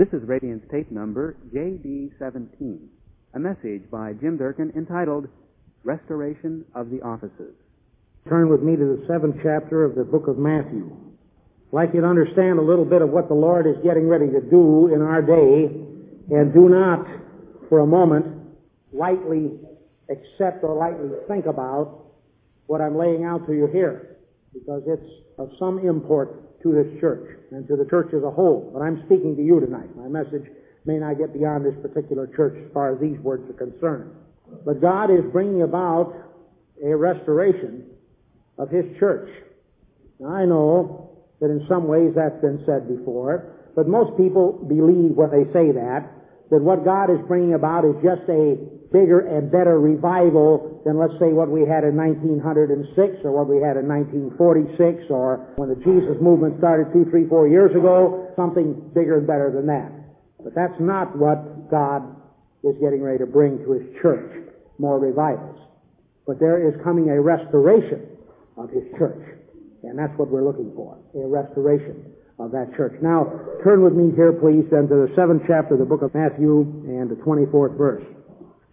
This is Radiance tape number JD17, a message by Jim Durkin entitled Restoration of the Offices. Turn with me to the seventh chapter of the book of Matthew. I'd like you to understand a little bit of what the Lord is getting ready to do in our day, and do not, for a moment, lightly accept or lightly think about what I'm laying out to you here, because it's of some import to this church and to the church as a whole. But I'm speaking to you tonight. My message may not get beyond this particular church as far as these words are concerned. But God is bringing about a restoration of His church. Now, I know that in some ways that's been said before, but most people believe when they say that, that what God is bringing about is just a bigger and better revival than, let's say, what we had in 1906 or what we had in 1946 or when the Jesus movement started two, three, four years ago, something bigger and better than that. But that's not what God is getting ready to bring to His church, more revivals. But there is coming a restoration of His church. And that's what we're looking for, a restoration of that church. Now, turn with me here, please, then to the seventh chapter of the book of Matthew and the 24th verse.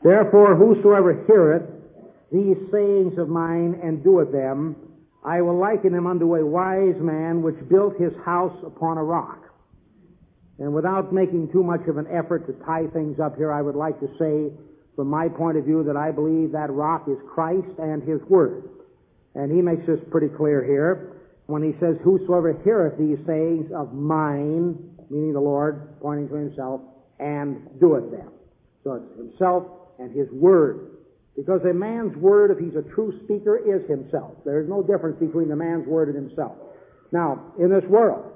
Therefore, whosoever heareth these sayings of mine and doeth them, I will liken him unto a wise man which built his house upon a rock. And without making too much of an effort to tie things up here, I would like to say, from my point of view, that I believe that rock is Christ and His Word. And he makes this pretty clear here when he says, Whosoever heareth these sayings of mine, meaning the Lord, pointing to himself, and doeth them. So it's himself and his word. Because a man's word, if he's a true speaker, is himself. There is no difference between the man's word and himself. Now, in this world,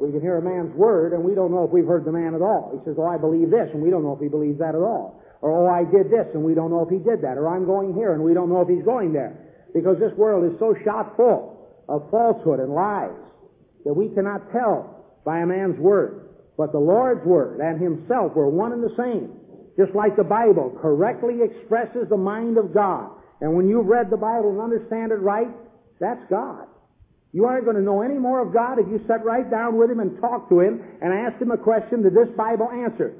we can hear a man's word and we don't know if we've heard the man at all. He says, Oh, I believe this, and we don't know if he believes that at all. Or, Oh, I did this, and we don't know if he did that. Or, I'm going here, and we don't know if he's going there. Because this world is so shot full of falsehood and lies that we cannot tell by a man's word. But the Lord's word and himself were one and the same. Just like the Bible correctly expresses the mind of God. And when you've read the Bible and understand it right, that's God. You aren't going to know any more of God if you sit right down with Him and talk to Him and ask Him a question that this Bible answers.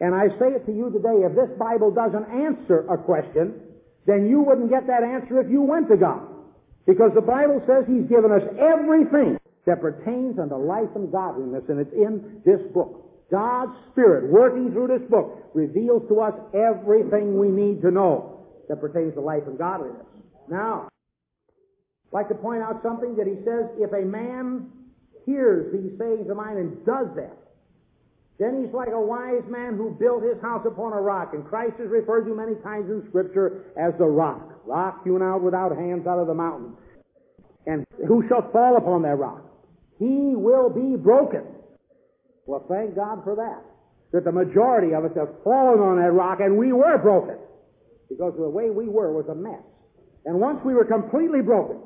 And I say it to you today, if this Bible doesn't answer a question, then you wouldn't get that answer if you went to God. Because the Bible says He's given us everything that pertains unto life and godliness, and it's in this book. God's Spirit, working through this book, reveals to us everything we need to know that pertains to life and godliness. Now, I'd like to point out something that he says, if a man hears these sayings of mine and does them, then he's like a wise man who built his house upon a rock. And Christ is referred to many times in Scripture as the rock. Rock hewn out without hands out of the mountain. And who shall fall upon that rock? He will be broken. Well, thank God for that. That the majority of us have fallen on that rock and we were broken. Because the way we were was a mess. And once we were completely broken,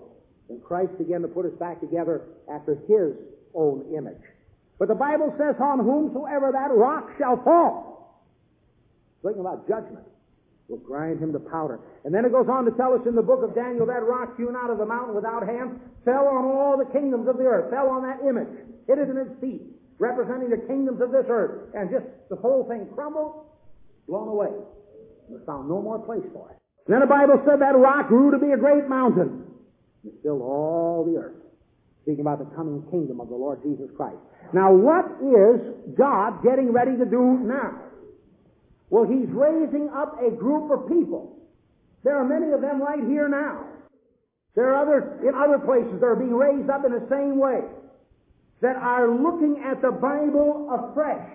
then Christ began to put us back together after His own image. But the Bible says, on whomsoever that rock shall fall. Speaking about judgment, will grind him to powder. And then it goes on to tell us in the book of Daniel, that rock hewn out of the mountain without hands fell on all the kingdoms of the earth, fell on that image, hit it in its feet, representing the kingdoms of this earth. And just the whole thing crumbled, blown away. And found no more place for it. Then the Bible said that rock grew to be a great mountain. And filled all the earth. Speaking about the coming kingdom of the Lord Jesus Christ. Now, what is God getting ready to do now? Well, He's raising up a group of people. There are many of them right here now. There are others in other places that are being raised up in the same way that are looking at the Bible afresh.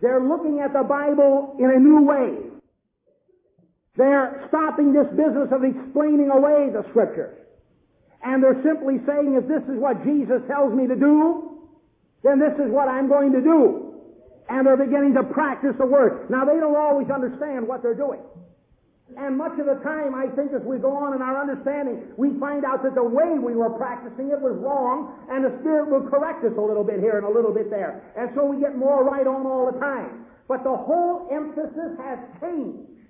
They're looking at the Bible in a new way. They're stopping this business of explaining away the Scriptures. And they're simply saying, if this is what Jesus tells me to do, then this is what I'm going to do. And they're beginning to practice the Word. Now, they don't always understand what they're doing. And much of the time, I think, as we go on in our understanding, we find out that the way we were practicing it was wrong, and the Spirit will correct us a little bit here and a little bit there. And so we get more right on all the time. But the whole emphasis has changed.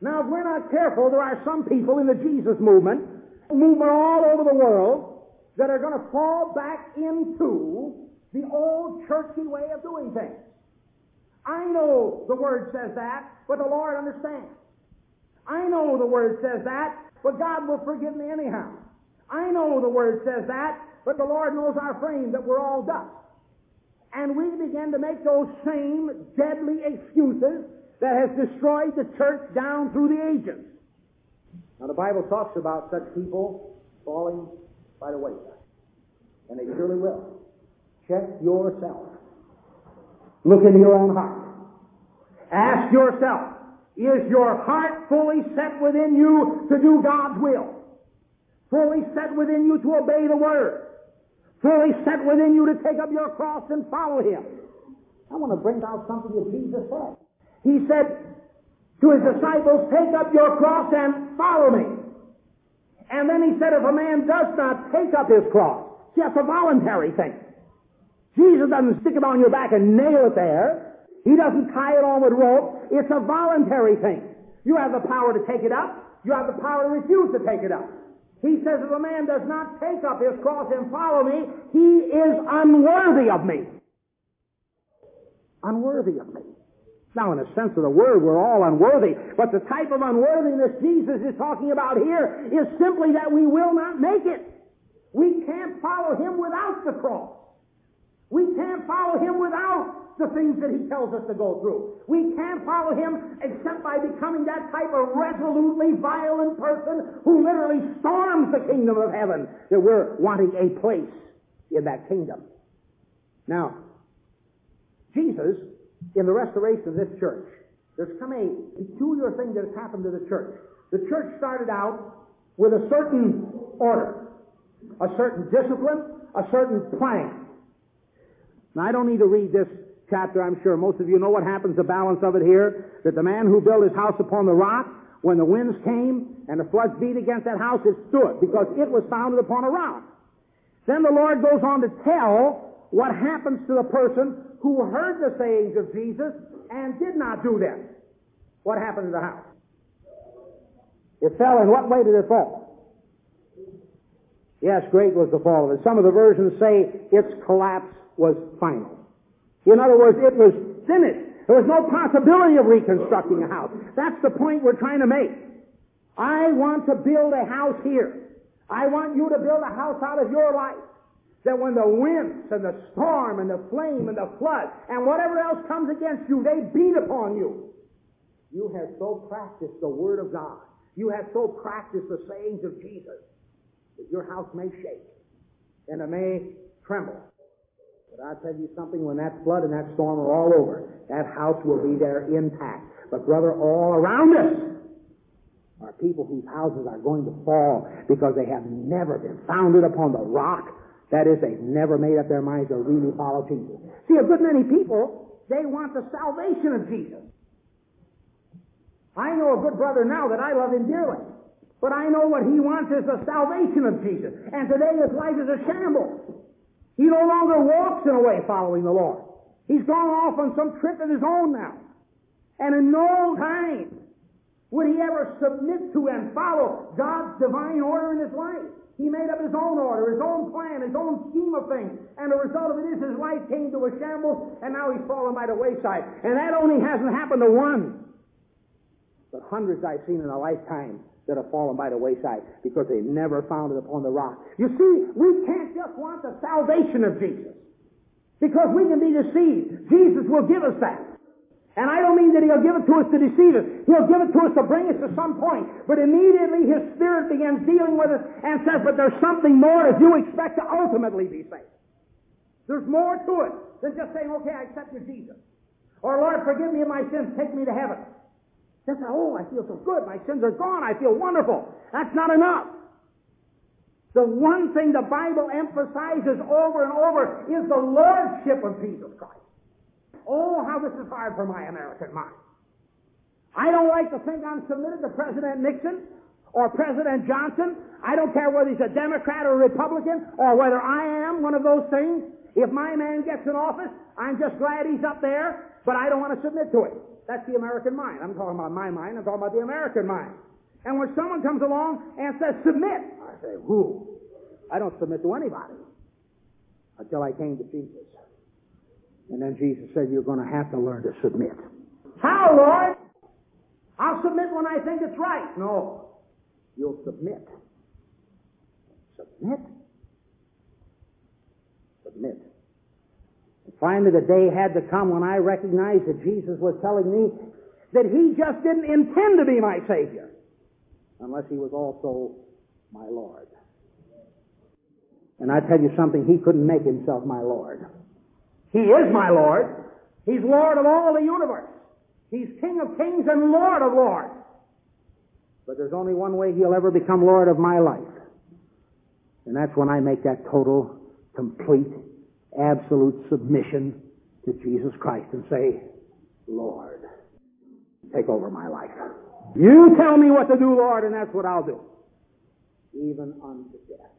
Now, if we're not careful, there are some people in the Jesus movement, movement all over the world, that are going to fall back into the old churchy way of doing things. I know the Word says that, but the Lord understands. I know the Word says that, but God will forgive me anyhow. I know the Word says that, but the Lord knows our frame that we're all dust. And we begin to make those same deadly excuses that has destroyed the church down through the ages. Now the Bible talks about such people falling by the wayside. And they surely will. Check yourself. Look into your own heart. Ask yourself, is your heart fully set within you to do God's will? Fully set within you to obey the Word? Fully set within you to take up your cross and follow Him? I want to bring out something that Jesus said. He said to His disciples, take up your cross and follow me. And then He said, if a man does not take up his cross, see, that's a voluntary thing. Jesus doesn't stick it on your back and nail it there. He doesn't tie it on with rope. It's a voluntary thing. You have the power to take it up. You have the power to refuse to take it up. He says, if a man does not take up his cross and follow me, he is unworthy of me. Unworthy of me. Now, in a sense of the word, we're all unworthy. But the type of unworthiness Jesus is talking about here is simply that we will not make it. We can't follow him without the cross. We can't follow him without the things that he tells us to go through. We can't follow him except by becoming that type of resolutely violent person who literally storms the kingdom of heaven that we're wanting a place in that kingdom. Now, Jesus, in the restoration of this church, there's come a peculiar thing that has happened to the church. The church started out with a certain order, a certain discipline, a certain plan. Now, I don't need to read this chapter, I'm sure. Most of you know what happens, the balance of it here. That the man who built his house upon the rock, when the winds came and the floods beat against that house, it stood because it was founded upon a rock. Then the Lord goes on to tell what happens to the person who heard the sayings of Jesus and did not do them. What happened to the house? It fell. In what way did it fall? Yes, great was the fall of it. Some of the versions say its collapse was final. In other words, it was finished. There was no possibility of reconstructing a house. That's the point we're trying to make. I want to build a house here. I want you to build a house out of your life. That when the winds and the storm and the flame and the flood and whatever else comes against you, they beat upon you. You have so practiced the Word of God. You have so practiced the sayings of Jesus that your house may shake and it may tremble. But I'll tell you something, when that flood and that storm are all over, that house will be there intact. But brother, all around us are people whose houses are going to fall because they have never been founded upon the rock. That is, they've never made up their minds to really follow Jesus. See, a good many people, they want the salvation of Jesus. I know a good brother now that I love him dearly. But I know what he wants is the salvation of Jesus. And today his life is a shambles. He no longer walks in a way following the Lord. He's gone off on some trip of his own now. And in no time would he ever submit to and follow God's divine order in his life. He made up his own order, his own plan, his own scheme of things. And the result of it is his life came to a shambles, and now he's fallen by the wayside. And that only hasn't happened to one, but hundreds I've seen in a lifetime that have fallen by the wayside because they never founded upon the rock. You see, we can't just want the salvation of Jesus because we can be deceived. Jesus will give us that. And I don't mean that he'll give it to us to deceive us. He'll give it to us to bring us to some point. But immediately his spirit begins dealing with us and says, but there's something more if you expect to ultimately be saved. There's more to it than just saying, okay, I accept Jesus. Or Lord, forgive me of my sins, take me to heaven. Oh, I feel so good. My sins are gone. I feel wonderful. That's not enough. The one thing the Bible emphasizes over and over is the Lordship of Jesus Christ. Oh, how this is hard for my American mind. I don't like to think I'm submitted to President Nixon or President Johnson. I don't care whether he's a Democrat or a Republican or whether I am one of those things. If my man gets in office, I'm just glad he's up there, but I don't want to submit to it. That's the American mind. I'm talking about my mind. I'm talking about the American mind. And when someone comes along and says, submit, I say, who? I don't submit to anybody until I came to Jesus. And then Jesus said, You're going to have to learn to submit. How, Lord? I'll submit when I think it's right. No. You'll submit. Submit? Submit. Finally, the day had to come when I recognized that Jesus was telling me that He just didn't intend to be my Savior unless He was also my Lord. And I tell you something, He couldn't make Himself my Lord. He is my Lord. He's Lord of all the universe. He's King of kings and Lord of lords. But there's only one way He'll ever become Lord of my life. And that's when I make that total, complete, absolute submission to Jesus Christ and say, Lord, take over my life. You tell me what to do, Lord, and that's what I'll do. Even unto death.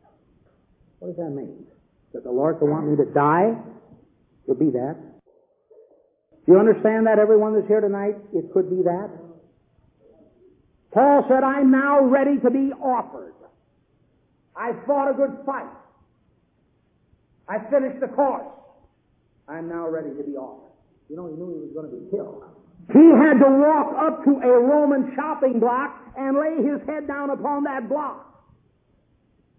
What does that mean? That the Lord will want me to die? Could be that. Do you understand that, everyone that's here tonight? It could be that. Paul said, I'm now ready to be offered. I fought a good fight. I finished the course. I'm now ready to be offered. You know, he knew he was going to be killed. He had to walk up to a Roman shopping block and lay his head down upon that block.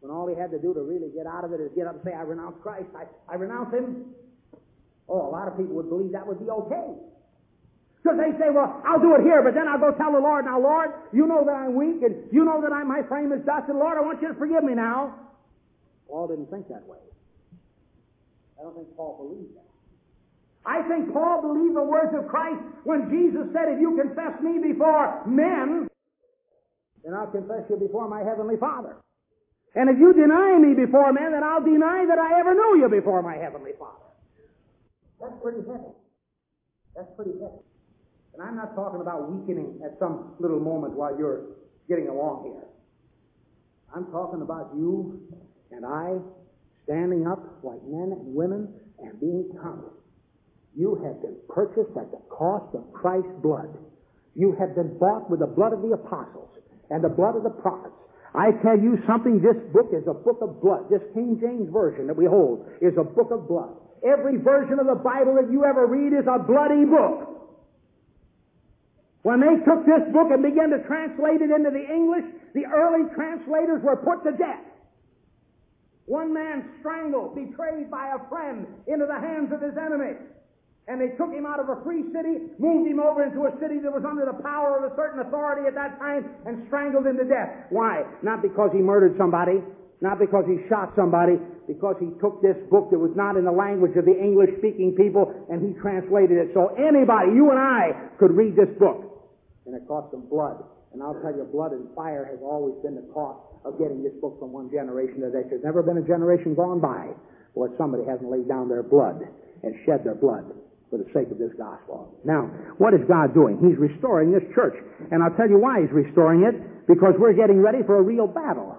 When all he had to do to really get out of it is get up and say, I renounce Christ. I, I renounce him. Oh, a lot of people would believe that would be okay. Because they say, well, I'll do it here, but then I'll go tell the Lord, now, Lord, you know that I'm weak, and you know that I, my frame is dust, and Lord, I want you to forgive me now. Paul didn't think that way. I don't think Paul believed that. I think Paul believed the words of Christ when Jesus said, if you confess me before men, then I'll confess you before my heavenly Father. And if you deny me before men, then I'll deny that I ever knew you before my heavenly Father. That's pretty heavy. That's pretty heavy. And I'm not talking about weakening at some little moment while you're getting along here. I'm talking about you and I standing up like men and women and being counted. You have been purchased at the cost of Christ's blood. You have been bought with the blood of the apostles and the blood of the prophets. I tell you something, this book is a book of blood. This King James Version that we hold is a book of blood. Every version of the Bible that you ever read is a bloody book. When they took this book and began to translate it into the English, the early translators were put to death. One man strangled, betrayed by a friend into the hands of his enemy. And they took him out of a free city, moved him over into a city that was under the power of a certain authority at that time, and strangled him to death. Why? Not because he murdered somebody, not because he shot somebody, because he took this book that was not in the language of the English speaking people and he translated it so anybody, you and I, could read this book. And it cost them blood. And I'll tell you, blood and fire has always been the cost of getting this book from one generation to the next. There's never been a generation gone by where somebody hasn't laid down their blood and shed their blood for the sake of this gospel. Now, what is God doing? He's restoring this church. And I'll tell you why He's restoring it. Because we're getting ready for a real battle.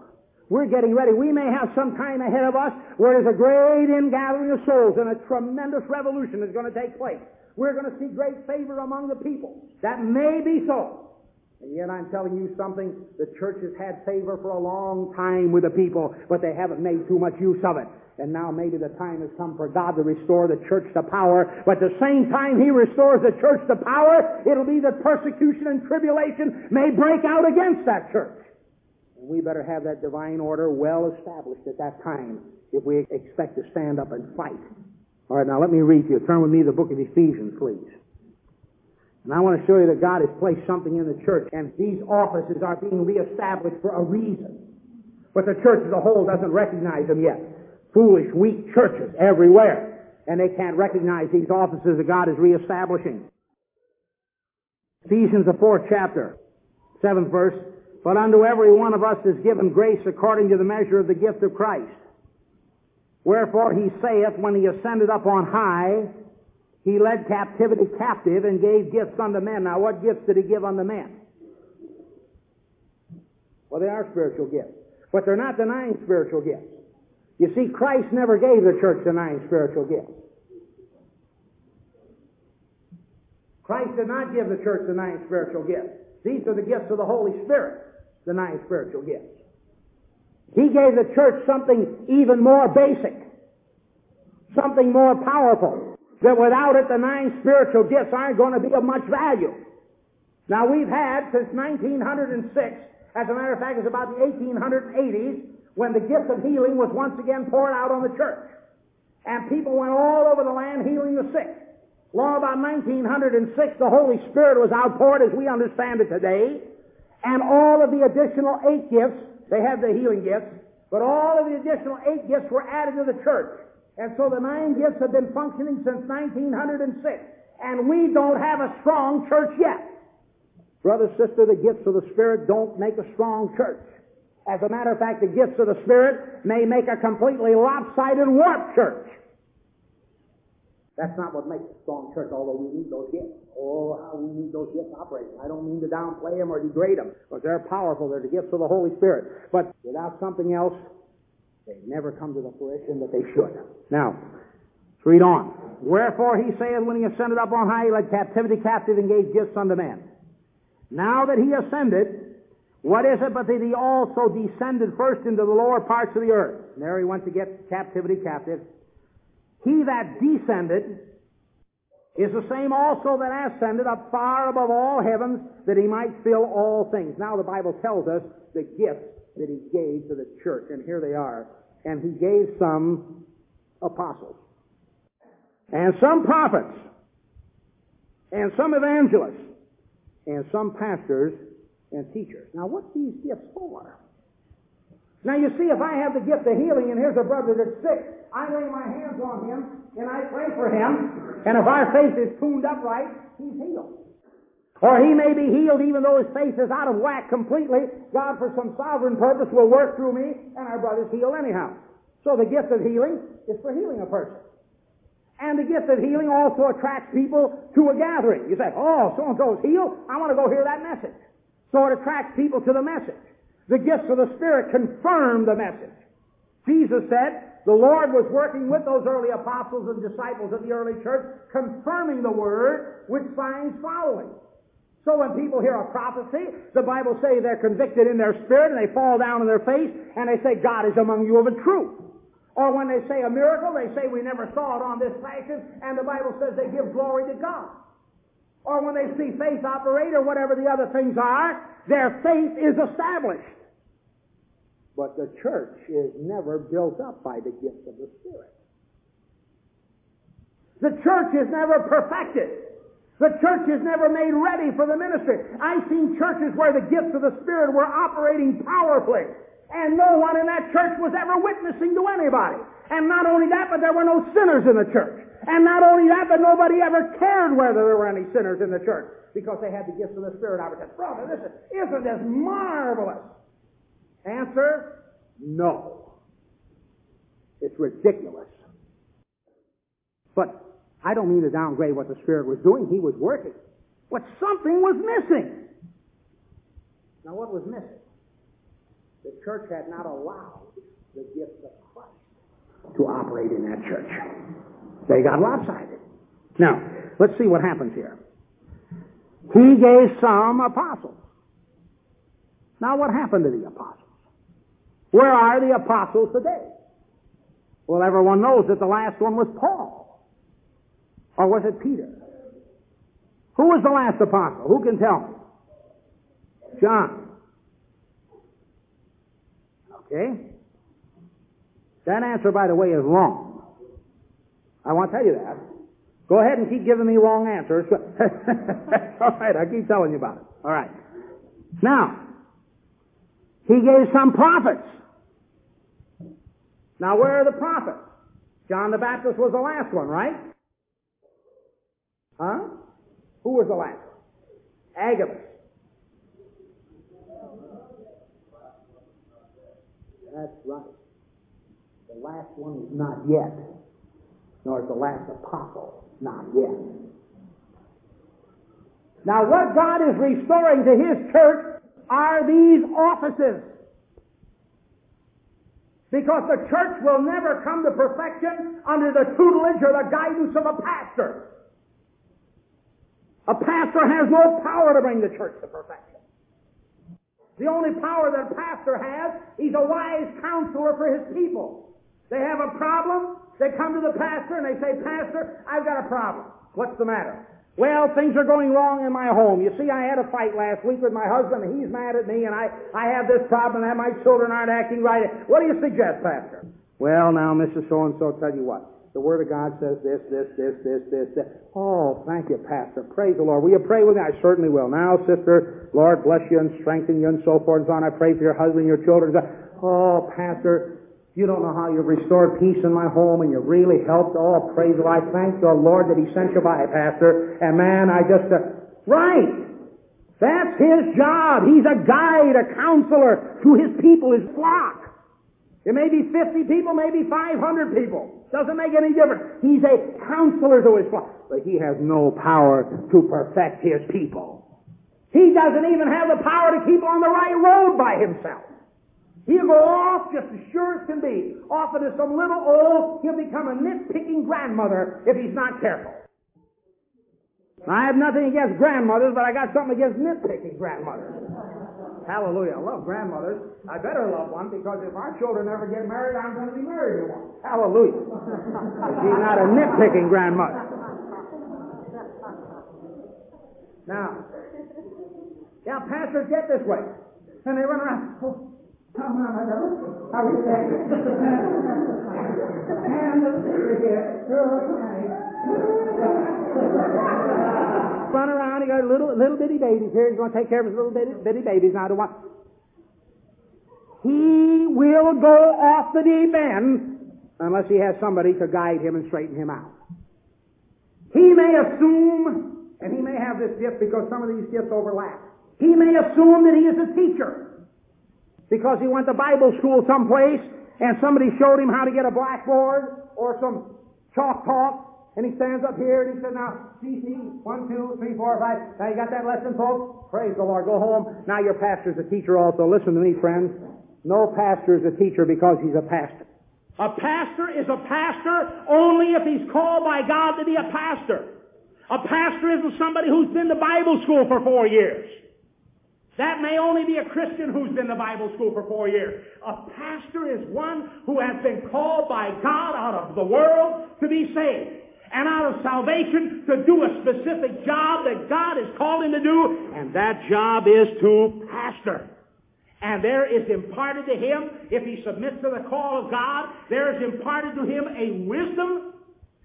We're getting ready. We may have some time ahead of us where there's a great ingathering of souls and a tremendous revolution is going to take place. We're going to see great favor among the people. That may be so. And yet I'm telling you something, the church has had favor for a long time with the people, but they haven't made too much use of it. And now maybe the time has come for God to restore the church to power. But at the same time He restores the church to power, it'll be that persecution and tribulation may break out against that church. And we better have that divine order well established at that time if we expect to stand up and fight. All right, now let me read to you. Turn with me to the book of Ephesians, please. And I want to show you that God has placed something in the church, and these offices are being reestablished for a reason. But the church as a whole doesn't recognize them yet. Foolish, weak churches everywhere. And they can't recognize these offices that God is reestablishing. Ephesians, the fourth chapter, seventh verse. But unto every one of us is given grace according to the measure of the gift of Christ. Wherefore he saith, when he ascended up on high, he led captivity captive and gave gifts unto men. Now, what gifts did he give unto men? Well, they are spiritual gifts. But they're not nine spiritual gifts. You see, Christ never gave the church the nine spiritual gifts. Christ did not give the church the nine spiritual gifts. These are the gifts of the Holy Spirit, the nine spiritual gifts. He gave the church something even more basic, something more powerful. That without it, the nine spiritual gifts aren't going to be of much value. Now, we've had since 1906, as a matter of fact, it's about the 1880s, when the gift of healing was once again poured out on the church. And people went all over the land healing the sick. Long about 1906, the Holy Spirit was outpoured as we understand it today. And all of the additional eight gifts, they had the healing gifts, but all of the additional eight gifts were added to the church. And so the nine gifts have been functioning since 1906. And we don't have a strong church yet. Brother, sister, the gifts of the Spirit don't make a strong church. As a matter of fact, the gifts of the Spirit may make a completely lopsided, warped church. That's not what makes a strong church, although we need those gifts. Oh, how we need those gifts operating. I don't mean to downplay them or degrade them, because they're powerful. They're the gifts of the Holy Spirit. But without something else, they never come to the fruition that they should. Now, let's read on. Wherefore he saith, when he ascended up on high, he led captivity captive and gave gifts unto men. Now that he ascended, what is it but that he also descended first into the lower parts of the earth? And there he went to get captivity captive. He that descended is the same also that ascended up far above all heavens that he might fill all things. Now the Bible tells us the gifts that he gave to the church, and here they are. And he gave some apostles, and some prophets, and some evangelists, and some pastors and teachers. Now what's these gifts for? Now you see, if I have the gift of healing and here's a brother that's sick, I lay my hands on him and I pray for him, and if our faith is tuned up right, he's healed. Or he may be healed even though his face is out of whack completely. God, for some sovereign purpose, will work through me, and our brother's healed anyhow. So the gift of healing is for healing a person. And the gift of healing also attracts people to a gathering. You say, oh, so and so's healed. I want to go hear that message. So it attracts people to the message. The gifts of the Spirit confirm the message. Jesus said the Lord was working with those early apostles and disciples of the early church, confirming the word with signs following. So when people hear a prophecy, the Bible says they're convicted in their spirit and they fall down on their face and they say, God is among you of a truth. Or when they say a miracle, they say we never saw it on this fashion, and the Bible says they give glory to God. Or when they see faith operate or whatever the other things are, their faith is established. But the church is never built up by the gift of the Spirit. The church is never perfected. The church is never made ready for the ministry. I've seen churches where the gifts of the Spirit were operating powerfully, and no one in that church was ever witnessing to anybody. And not only that, but there were no sinners in the church. And not only that, but nobody ever cared whether there were any sinners in the church because they had the gifts of the Spirit. Just, brother, is, isn't this marvelous? Answer, no. It's ridiculous. But I don't mean to downgrade what the Spirit was doing. He was working. But something was missing. Now, what was missing? The church had not allowed the gifts of Christ to operate in that church. They got lopsided. Now, let's see what happens here. He gave some apostles. Now, what happened to the apostles? Where are the apostles today? Well, everyone knows that the last one was Paul. Or was it Peter? Who was the last apostle? Who can tell me? John. Okay? That answer, by the way, is wrong. I want to tell you that. Go ahead and keep giving me wrong answers. All right, I'll keep telling you about it. All right. Now, he gave some prophets. Now, where are the prophets? John the Baptist was the last one, right? Huh? Who was the last? Agabus. That's right. The last one is not yet, nor is the last apostle not yet. Now, what God is restoring to His church are these offices. Because the church will never come to perfection under the tutelage or the guidance of a pastor. A pastor has no power to bring the church to perfection. The only power that a pastor has, he's a wise counselor for his people. They have a problem, They come to the pastor and they say, Pastor, I've got a problem. What's the matter? Well, things are going wrong in my home. You see, I had a fight last week with my husband, and he's mad at me, and I, I have this problem, and my children aren't acting right. What do you suggest, Pastor? Well, now, Mrs. So-and-so, tell you what. The Word of God says this, this, this, this, this, this. Oh, thank you, Pastor. Praise the Lord. Will you pray with me? I certainly will. Now, sister, Lord bless you and strengthen you and so forth and so on. I pray for your husband and your children. Oh, Pastor, you don't know how you've restored peace in my home and you've really helped. Oh, praise the Lord. I thank the Lord that He sent you by, Pastor. And man, I just, uh, right. That's His job. He's a guide, a counselor to His people, His flock. It may be 50 people, maybe 500 people. Doesn't make any difference. He's a counselor to His flock. But He has no power to perfect His people. He doesn't even have the power to keep on the right road by Himself. He'll go off just as sure as can be. Off into some little old, he'll become a nitpicking grandmother if he's not careful. I have nothing against grandmothers, but I got something against nitpicking grandmothers. Hallelujah. I love grandmothers. I better love one because if our children ever get married, I'm going to be married to one. Hallelujah. She's not a nitpicking grandmother. Now, now, pastors get this way. And they run around. Oh, Come on, brother. How are you doing? and the secret here. Run around. He got little little bitty babies here. He's going to take care of his little bitty, bitty babies. Now, to what? He will go off the deep end unless he has somebody to guide him and straighten him out. He may assume, and he may have this gift because some of these gifts overlap. He may assume that he is a teacher because he went to Bible school someplace and somebody showed him how to get a blackboard or some chalk talk. And he stands up here and he says, now, CC, one, two, three, four, five. Now you got that lesson, folks? Praise the Lord. Go home. Now your pastor's a teacher also. Listen to me, friends. No pastor is a teacher because he's a pastor. A pastor is a pastor only if he's called by God to be a pastor. A pastor isn't somebody who's been to Bible school for four years. That may only be a Christian who's been to Bible school for four years. A pastor is one who has been called by God out of the world to be saved. And out of salvation to do a specific job that God has called him to do, and that job is to pastor. And there is imparted to him, if he submits to the call of God, there is imparted to him a wisdom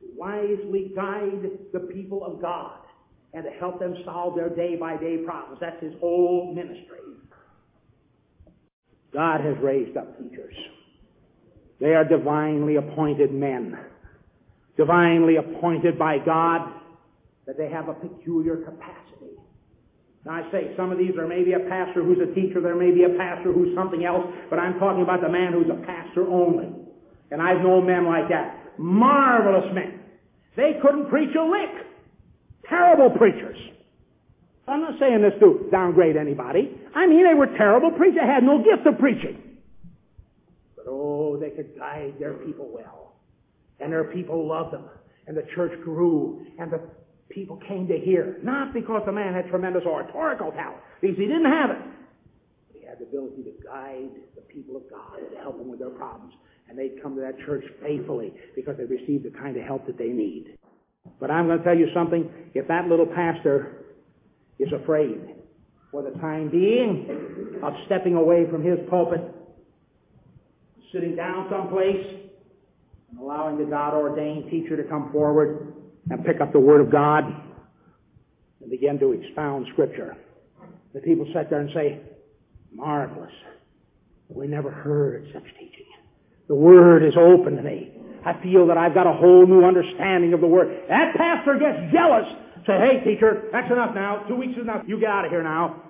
to wisely guide the people of God and to help them solve their day by day problems. That's his whole ministry. God has raised up teachers. They are divinely appointed men, divinely appointed by God, that they have a peculiar capacity. Now I say, some of these are maybe a pastor who's a teacher, there may be a pastor who's something else, but I'm talking about the man who's a pastor only. And I've known men like that. Marvelous men. They couldn't preach a lick. Terrible preachers. I'm not saying this to downgrade anybody. I mean, they were terrible preachers. They had no gift of preaching. But oh, they could guide their people well. And their people loved them. And the church grew. And the people came to hear. Not because the man had tremendous oratorical talent, because he didn't have it. But he had the ability to guide the people of God and to help them with their problems. And they'd come to that church faithfully because they received the kind of help that they need. But I'm going to tell you something. If that little pastor is afraid for the time being of stepping away from his pulpit, sitting down someplace, allowing the God ordained teacher to come forward and pick up the Word of God and begin to expound Scripture, the people sit there and say, Marvelous. We never heard such teaching. The Word is open to me. I feel that I've got a whole new understanding of the Word. That pastor gets jealous. Say, hey, teacher, that's enough now. Two weeks is enough. You get out of here now.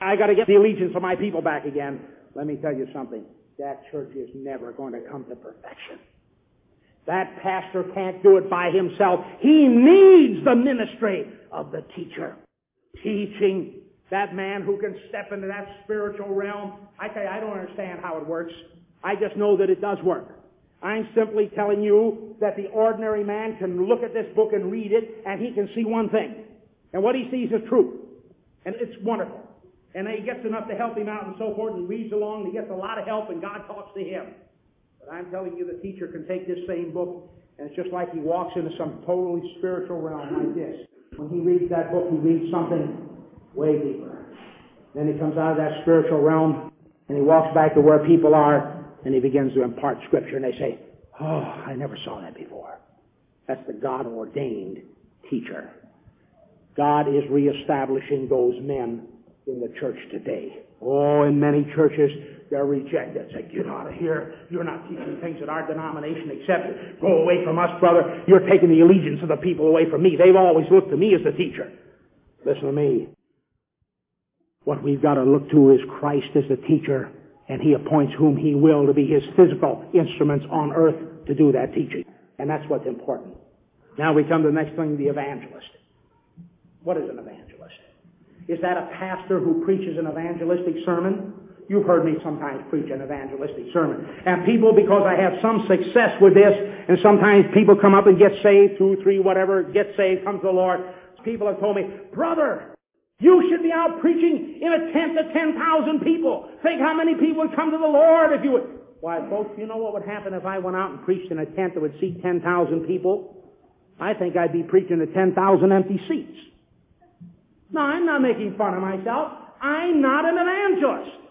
I got to get the allegiance of my people back again. Let me tell you something. That church is never going to come to perfection. That pastor can't do it by himself. He needs the ministry of the teacher. Teaching that man who can step into that spiritual realm. I tell you, I don't understand how it works. I just know that it does work. I'm simply telling you that the ordinary man can look at this book and read it, and he can see one thing. And what he sees is truth. And it's wonderful. And he gets enough to help him out and so forth, and reads along, and he gets a lot of help, and God talks to him. But I'm telling you, the teacher can take this same book And it's just like he walks into some totally spiritual realm like this. When he reads that book, he reads something way deeper. Then he comes out of that spiritual realm and he walks back to where people are and he begins to impart scripture and they say, Oh, I never saw that before. That's the God ordained teacher. God is reestablishing those men in the church today. Oh, in many churches, they're rejected. Say, get out of here. You're not teaching things that our denomination accepts. Go away from us, brother. You're taking the allegiance of the people away from me. They've always looked to me as the teacher. Listen to me. What we've got to look to is Christ as the teacher, and He appoints whom He will to be His physical instruments on earth to do that teaching. And that's what's important. Now we come to the next thing, the evangelist. What is an evangelist? Is that a pastor who preaches an evangelistic sermon? You've heard me sometimes preach an evangelistic sermon. And people, because I have some success with this, and sometimes people come up and get saved, two, three, whatever, get saved, comes to the Lord. People have told me, brother, you should be out preaching in a tent to 10,000 people. Think how many people would come to the Lord if you would. Why, folks, you know what would happen if I went out and preached in a tent that would seat 10,000 people? I think I'd be preaching to 10,000 empty seats. No, I'm not making fun of myself. I'm not an evangelist.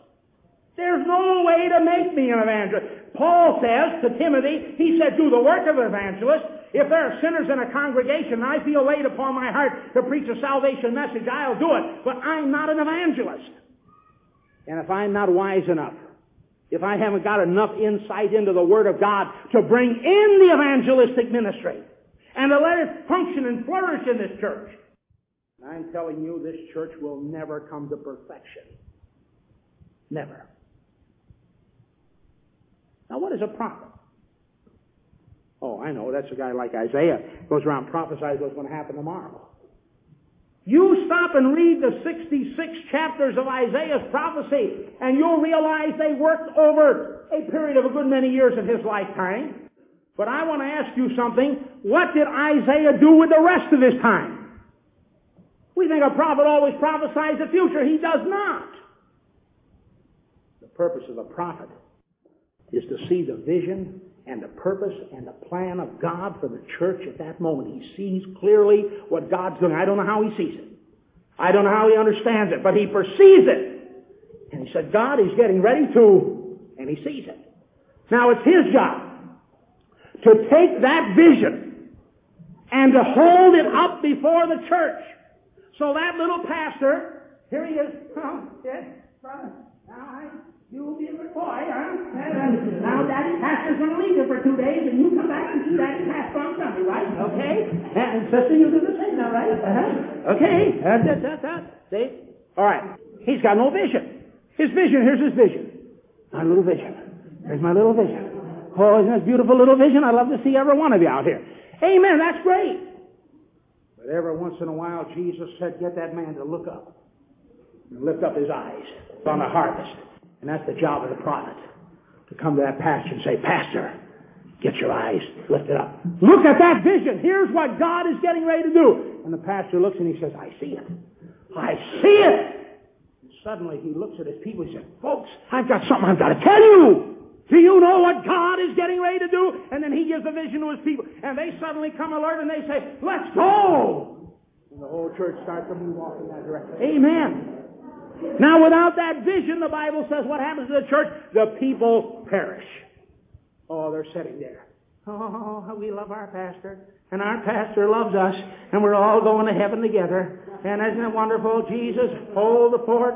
There's no way to make me an evangelist. Paul says to Timothy, he said, do the work of an evangelist. If there are sinners in a congregation and I feel laid upon my heart to preach a salvation message, I'll do it. But I'm not an evangelist. And if I'm not wise enough, if I haven't got enough insight into the Word of God to bring in the evangelistic ministry and to let it function and flourish in this church, I'm telling you, this church will never come to perfection. Never. Now, what is a prophet? Oh, I know. That's a guy like Isaiah. Goes around prophesies what's going to happen tomorrow. You stop and read the 66 chapters of Isaiah's prophecy, and you'll realize they worked over a period of a good many years of his lifetime. But I want to ask you something. What did Isaiah do with the rest of his time? We think a prophet always prophesies the future. He does not. The purpose of a prophet is to see the vision and the purpose and the plan of God for the church at that moment. He sees clearly what God's doing. I don't know how he sees it. I don't know how he understands it, but he perceives it. And he said, God is getting ready to, and he sees it. Now it's his job to take that vision and to hold it up before the church. So that little pastor, here he is, oh, yes, brother, now I You'll be a good boy, huh? Now Daddy Pastor's going to leave you for two days, and you come back and see Daddy Pastor on Sunday, right? Okay? And sister, you do the same now, right? Uh-huh. Okay? Uh, that, that, that. See? All right. He's got no vision. His vision, here's his vision. My little vision. Here's my little vision. Oh, isn't this beautiful little vision? I'd love to see every one of you out here. Amen. That's great. But every once in a while, Jesus said, get that man to look up and lift up his eyes on the harvest. And that's the job of the prophet. To come to that pastor and say, Pastor, get your eyes lifted up. Look at that vision. Here's what God is getting ready to do. And the pastor looks and he says, I see it. I see it. And suddenly he looks at his people and says, Folks, I've got something I've got to tell you. Do you know what God is getting ready to do? And then he gives a vision to his people. And they suddenly come alert and they say, Let's go. And the whole church starts to move off in that direction. Amen. Now, without that vision, the Bible says what happens to the church? The people perish. Oh, they're sitting there. Oh, we love our pastor. And our pastor loves us. And we're all going to heaven together. And isn't it wonderful? Jesus, hold the fort.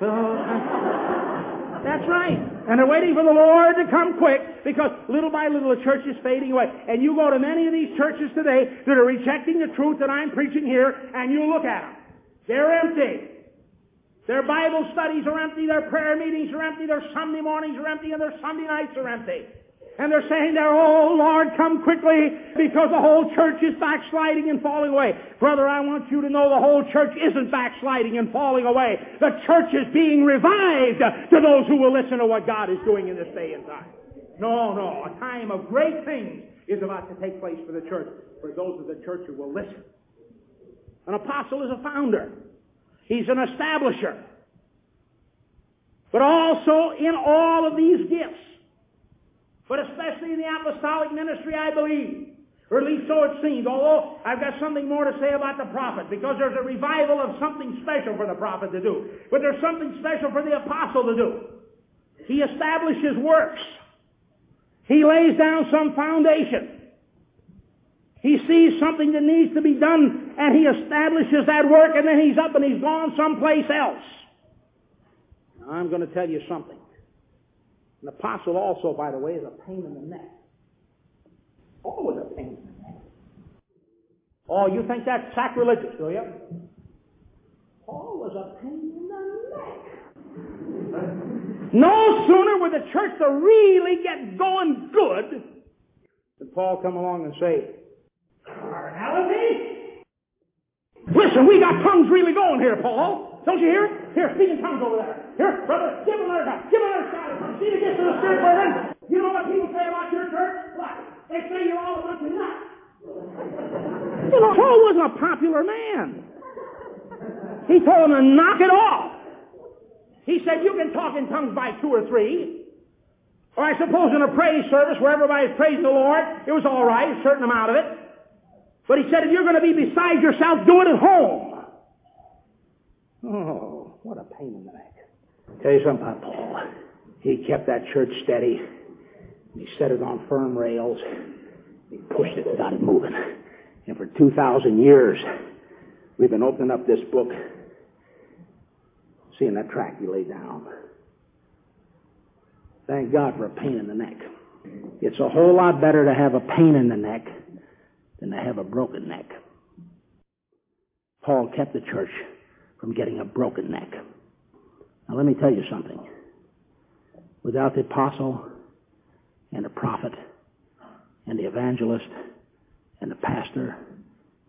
Oh, that's right. And they're waiting for the Lord to come quick because little by little the church is fading away. And you go to many of these churches today that are rejecting the truth that I'm preaching here and you look at them. They're empty. Their Bible studies are empty, their prayer meetings are empty, their Sunday mornings are empty, and their Sunday nights are empty. And they're saying there, oh Lord, come quickly because the whole church is backsliding and falling away. Brother, I want you to know the whole church isn't backsliding and falling away. The church is being revived to those who will listen to what God is doing in this day and time. No, no, a time of great things is about to take place for the church, for those of the church who will listen. An apostle is a founder. He's an establisher. But also in all of these gifts, but especially in the apostolic ministry, I believe Or at least so it seems, although I've got something more to say about the prophet, because there's a revival of something special for the prophet to do. But there's something special for the apostle to do. He establishes works. He lays down some foundation. He sees something that needs to be done, and he establishes that work, and then he's up and he's gone someplace else. Now, I'm going to tell you something. An apostle also, by the way, is a pain in the neck. Always a pain in the neck. Oh, you think that's sacrilegious, do you? Paul was a pain in the neck. No sooner would the church to really get going good than Paul come along and say, Carnality? Listen, we got tongues really going here, Paul. Don't you hear it? Here, speak in tongues over there. Here, brother, give another shot. Give another shot. See if it gets the spirit burden. You know what people say about your church? What? They say you're all a bunch of nuts. You know, Paul wasn't a popular man. He told them to knock it off. He said, you can talk in tongues by two or three. Or I suppose in a praise service where everybody's praising the Lord, it was all right, a certain amount of it. But he said, if you're going to be beside yourself, do it at home. Oh, what a pain in the neck. Tell you something about Paul. He kept that church steady. He set it on firm rails. He pushed it and got it moving. And for 2,000 years, we've been opening up this book, seeing that track he laid down. Thank God for a pain in the neck. It's a whole lot better to have a pain in the neck than to have a broken neck. Paul kept the church from getting a broken neck. Now let me tell you something. Without the apostle and the prophet and the evangelist and the pastor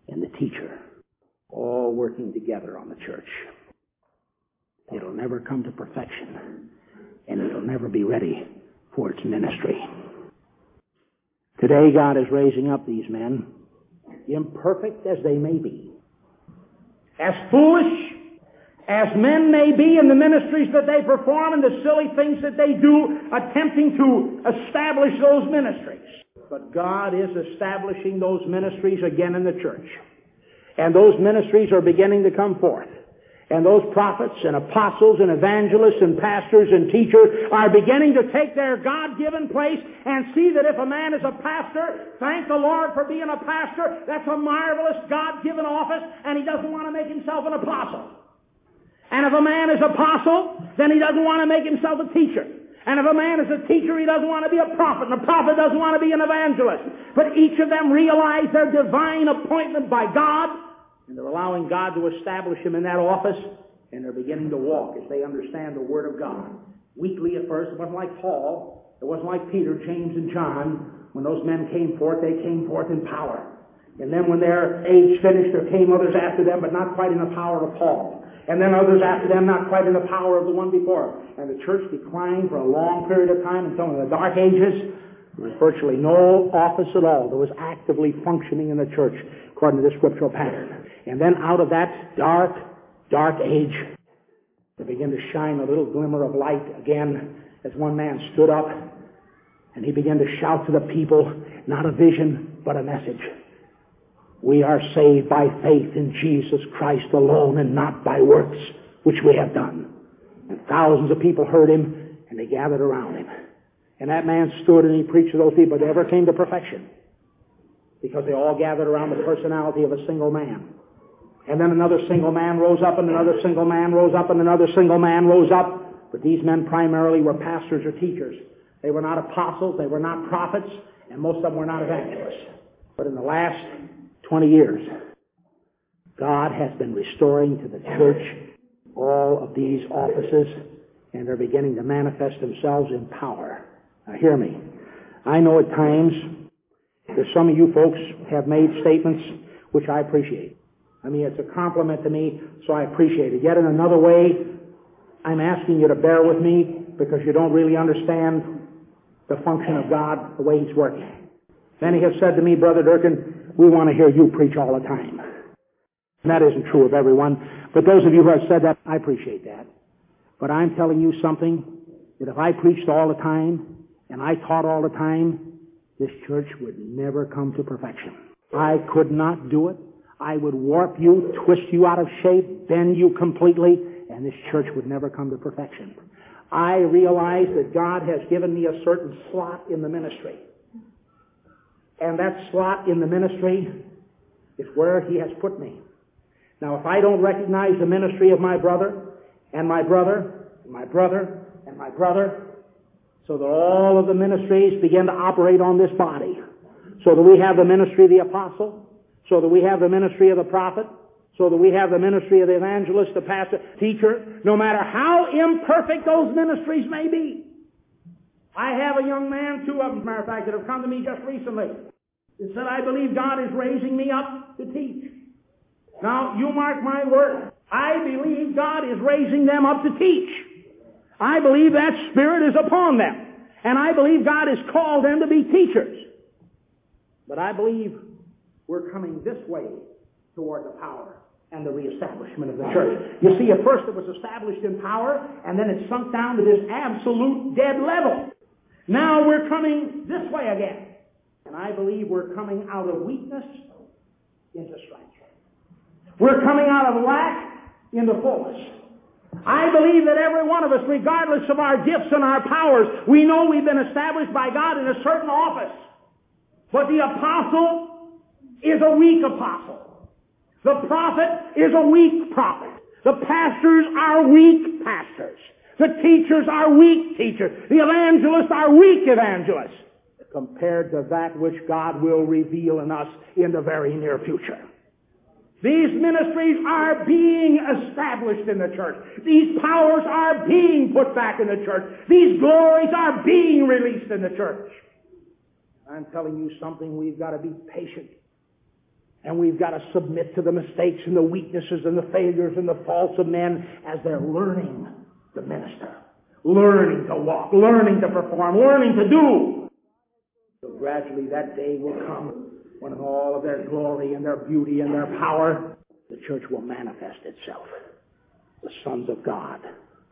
and the teacher all working together on the church, it'll never come to perfection and it'll never be ready for its ministry. Today God is raising up these men imperfect as they may be, as foolish as men may be in the ministries that they perform and the silly things that they do, attempting to establish those ministries. But God is establishing those ministries again in the church. And those ministries are beginning to come forth. And those prophets and apostles and evangelists and pastors and teachers are beginning to take their God-given place and see that if a man is a pastor, thank the Lord for being a pastor, that's a marvelous God-given office, and he doesn't want to make himself an apostle. And if a man is apostle, then he doesn't want to make himself a teacher. And if a man is a teacher, he doesn't want to be a prophet, and a prophet doesn't want to be an evangelist. But each of them realize their divine appointment by God, and they're allowing God to establish him in that office, and they're beginning to walk as they understand the Word of God. Weakly at first, it wasn't like Paul, it wasn't like Peter, James, and John. When those men came forth, they came forth in power. And then when their age finished, there came others after them, but not quite in the power of Paul. And then others after them, not quite in the power of the one before. And the church declined for a long period of time until in the Dark Ages, there was virtually no office at all that was actively functioning in the church according to the scriptural pattern. And then out of that dark, dark age, there began to shine a little glimmer of light again as one man stood up and he began to shout to the people, not a vision, but a message. We are saved by faith in Jesus Christ alone and not by works which we have done. And thousands of people heard him and they gathered around him. And that man stood and he preached to those people that never came to perfection. Because they all gathered around the personality of a single man. And then another single man rose up and another single man rose up and another single man rose up. But these men primarily were pastors or teachers. They were not apostles, they were not prophets, and most of them were not evangelists. But in the last 20 years, God has been restoring to the church all of these offices, and they're beginning to manifest themselves in power. Now hear me. I know at times that some of you folks have made statements which I appreciate. I mean, it's a compliment to me, so I appreciate it. Yet in another way, I'm asking you to bear with me because you don't really understand the function of God, the way He's working. Many have said to me, Brother Durkin, we want to hear you preach all the time. And that isn't true of everyone. But those of you who have said that, I appreciate that. But I'm telling you something that if I preached all the time and I taught all the time, this church would never come to perfection. I could not do it. I would warp you, twist you out of shape, bend you completely, and this church would never come to perfection. I realize that God has given me a certain slot in the ministry. And that slot in the ministry is where He has put me. Now, if I don't recognize the ministry of my brother, and my brother, and my brother, and my brother, so that all of the ministries begin to operate on this body, so that we have the ministry of the apostle, so that we have the ministry of the prophet, so that we have the ministry of the evangelist, the pastor, teacher, no matter how imperfect those ministries may be. I have a young man, two of them, as a matter of fact, that have come to me just recently and said, I believe God is raising me up to teach. Now, you mark my word. I believe God is raising them up to teach. I believe that Spirit is upon them. And I believe God has called them to be teachers. But I believe we're coming this way toward the power and the reestablishment of the church. You see, at first it was established in power, and then it sunk down to this absolute dead level. Now we're coming this way again. And I believe we're coming out of weakness into strength. We're coming out of lack into fullness. I believe that every one of us, regardless of our gifts and our powers, we know we've been established by God in a certain office. But the apostle is a weak apostle. The prophet is a weak prophet. The pastors are weak pastors. The teachers are weak teachers. The evangelists are weak evangelists compared to that which God will reveal in us in the very near future. These ministries are being established in the church. These powers are being put back in the church. These glories are being released in the church. I'm telling you something, we've got to be patient. And we've got to submit to the mistakes and the weaknesses and the failures and the faults of men as they're learning to minister, learning to walk, learning to perform, learning to do. So gradually that day will come when in all of their glory and their beauty and their power, the church will manifest itself. The sons of God,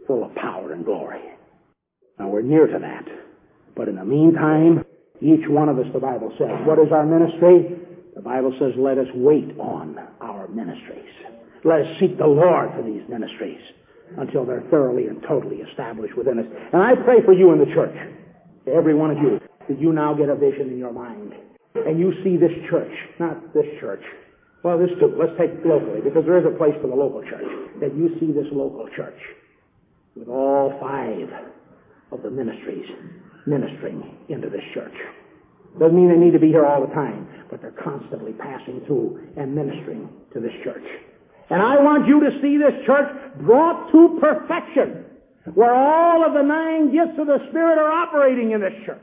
full of power and glory. Now we're near to that. But in the meantime, each one of us, the Bible says, what is our ministry? The Bible says, let us wait on our ministries. Let us seek the Lord for these ministries until they're thoroughly and totally established within us. And I pray for you in the church, every one of you, that you now get a vision in your mind and you see this church, not this church. Well, this too. Let's take locally, because there is a place for the local church. That you see this local church with all five of the ministries ministering into this church. Doesn't mean they need to be here all the time, but they're constantly passing through and ministering to this church. And I want you to see this church brought to perfection, where all of the nine gifts of the Spirit are operating in this church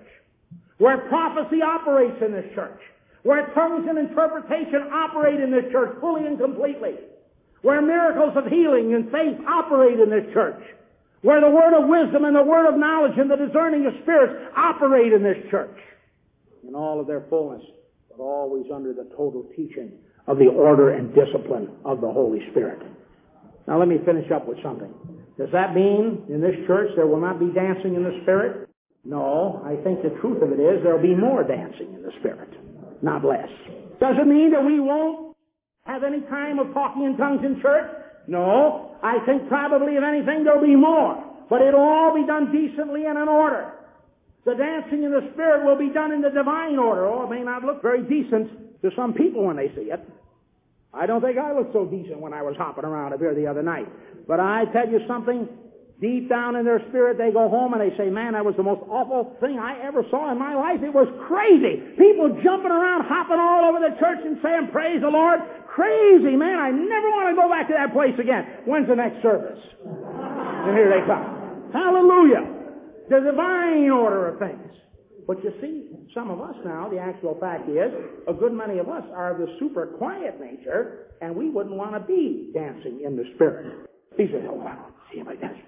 where prophecy operates in this church, where tongues and interpretation operate in this church fully and completely, where miracles of healing and faith operate in this church, where the word of wisdom and the word of knowledge and the discerning of spirits operate in this church in all of their fullness, but always under the total teaching of the order and discipline of the Holy Spirit. Now let me finish up with something. Does that mean in this church there will not be dancing in the Spirit? No, I think the truth of it is there'll be more dancing in the Spirit, not less. Does it mean that we won't have any time of talking in tongues in church? No, I think probably if anything there'll be more. But it'll all be done decently and in order. The dancing in the Spirit will be done in the divine order. Oh, it may not look very decent to some people when they see it. I don't think I looked so decent when I was hopping around up here the other night. But I tell you something, Deep down in their spirit, they go home and they say, man, that was the most awful thing I ever saw in my life. It was crazy. People jumping around, hopping all over the church and saying, praise the Lord. Crazy, man. I never want to go back to that place again. When's the next service? And here they come. Hallelujah. The divine order of things. But you see, some of us now, the actual fact is, a good many of us are of the super quiet nature, and we wouldn't want to be dancing in the Spirit. He said, oh, wow. See if I can.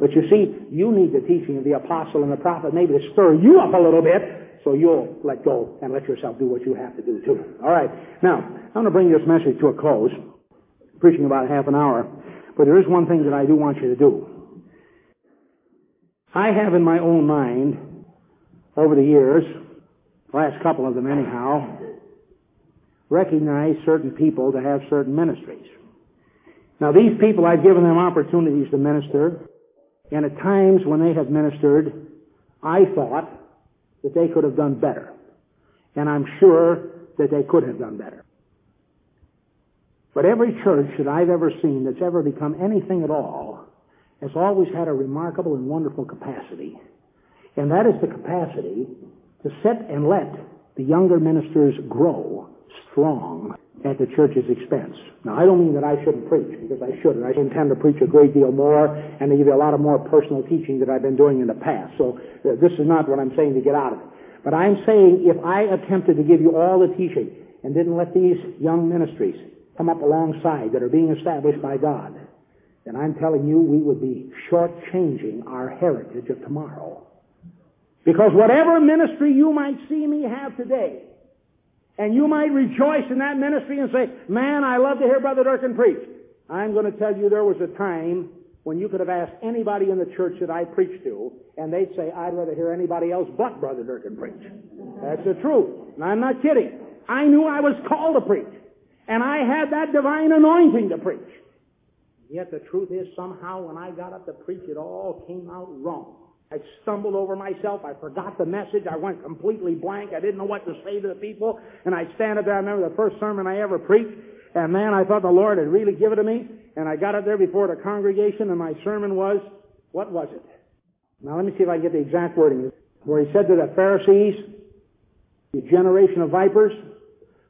But you see, you need the teaching of the apostle and the prophet maybe to stir you up a little bit so you'll let go and let yourself do what you have to do too. All right. Now, I'm going to bring this message to a close, preaching about half an hour, but there is one thing that I do want you to do. I have in my own mind, over the years, last couple of them anyhow, recognized certain people to have certain ministries. Now these people, I've given them opportunities to minister, and at times when they have ministered, I thought that they could have done better. And I'm sure that they could have done better. But every church that I've ever seen that's ever become anything at all has always had a remarkable and wonderful capacity. And that is the capacity to set and let the younger ministers grow strong at the church's expense. Now, I don't mean that I shouldn't preach, because I should, and I intend to preach a great deal more and to give you a lot of more personal teaching that I've been doing in the past. So uh, this is not what I'm saying to get out of it. But I'm saying if I attempted to give you all the teaching and didn't let these young ministries come up alongside that are being established by God, then I'm telling you we would be shortchanging our heritage of tomorrow. Because whatever ministry you might see me have today, and you might rejoice in that ministry and say, man, I love to hear Brother Durkin preach. I'm going to tell you there was a time when you could have asked anybody in the church that I preached to, and they'd say, I'd rather hear anybody else but Brother Durkin preach. That's the truth. And I'm not kidding. I knew I was called to preach. And I had that divine anointing to preach. Yet the truth is somehow when I got up to preach, it all came out wrong. I stumbled over myself. I forgot the message. I went completely blank. I didn't know what to say to the people. And I stand up there. I remember the first sermon I ever preached. And man, I thought the Lord had really given it to me. And I got up there before the congregation and my sermon was, what was it? Now let me see if I can get the exact wording. Where he said to the Pharisees, you generation of vipers,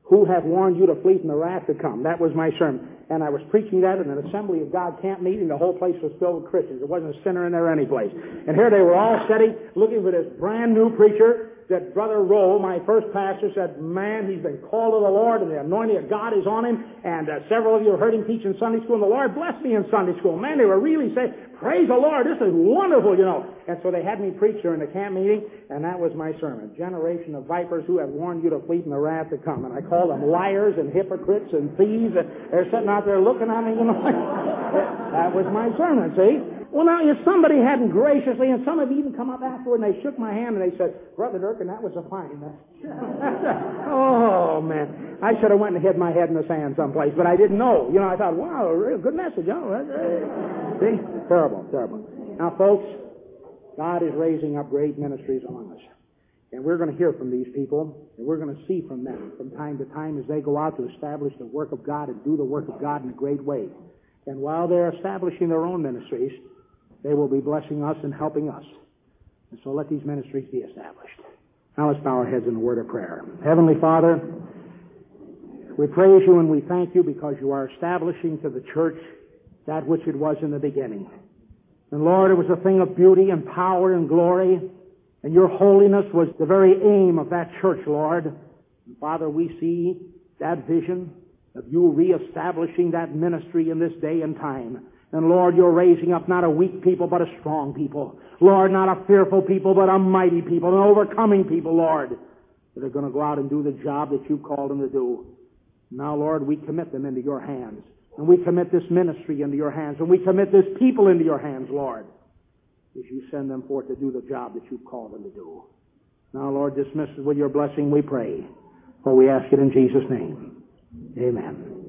who hath warned you to flee from the wrath to come? That was my sermon. And I was preaching that in an Assembly of God camp meeting. The whole place was filled with Christians. There wasn't a sinner in there anyplace. And here they were all sitting, looking for this brand new preacher that Brother Rowe, my first pastor, said, man, he's been called of the Lord and the anointing of God is on him. And uh, several of you have heard him teach in Sunday school and the Lord blessed me in Sunday school. Man, they were really saying, praise the Lord, this is wonderful, you know. And so they had me preach during the camp meeting and that was my sermon. Generation of vipers who have warned you to flee from the wrath to come. And I called them liars and hypocrites and thieves. And They're sitting out there looking at me, you know. that was my sermon, see? Well, now, if somebody hadn't graciously, and some have even come up afterward and they shook my hand and they said, Brother Durkin, that was a fine oh, man. I should have went and hid my head in the sand someplace, but I didn't know. You know, I thought, wow, a real good message. Oh, see? Terrible, terrible. Now, folks, God is raising up great ministries among us. And we're going to hear from these people, and we're going to see from them from time to time as they go out to establish the work of God and do the work of God in a great way. And while they're establishing their own ministries, they will be blessing us and helping us. And so let these ministries be established. Now let's bow our heads in a word of prayer. Heavenly Father, we praise you and we thank you because you are establishing to the church that which it was in the beginning. And Lord, it was a thing of beauty and power and glory, and your holiness was the very aim of that church, Lord. And Father, we see that vision of you reestablishing that ministry in this day and time. And Lord, you're raising up not a weak people, but a strong people. Lord, not a fearful people, but a mighty people, an overcoming people, Lord, that are going to go out and do the job that you've called them to do. Now, Lord, we commit them into your hands. And we commit this ministry into your hands. And we commit this people into your hands, Lord, as you send them forth to do the job that you've called them to do. Now, Lord, dismiss us with your blessing, we pray. For we ask it in Jesus' name. Amen.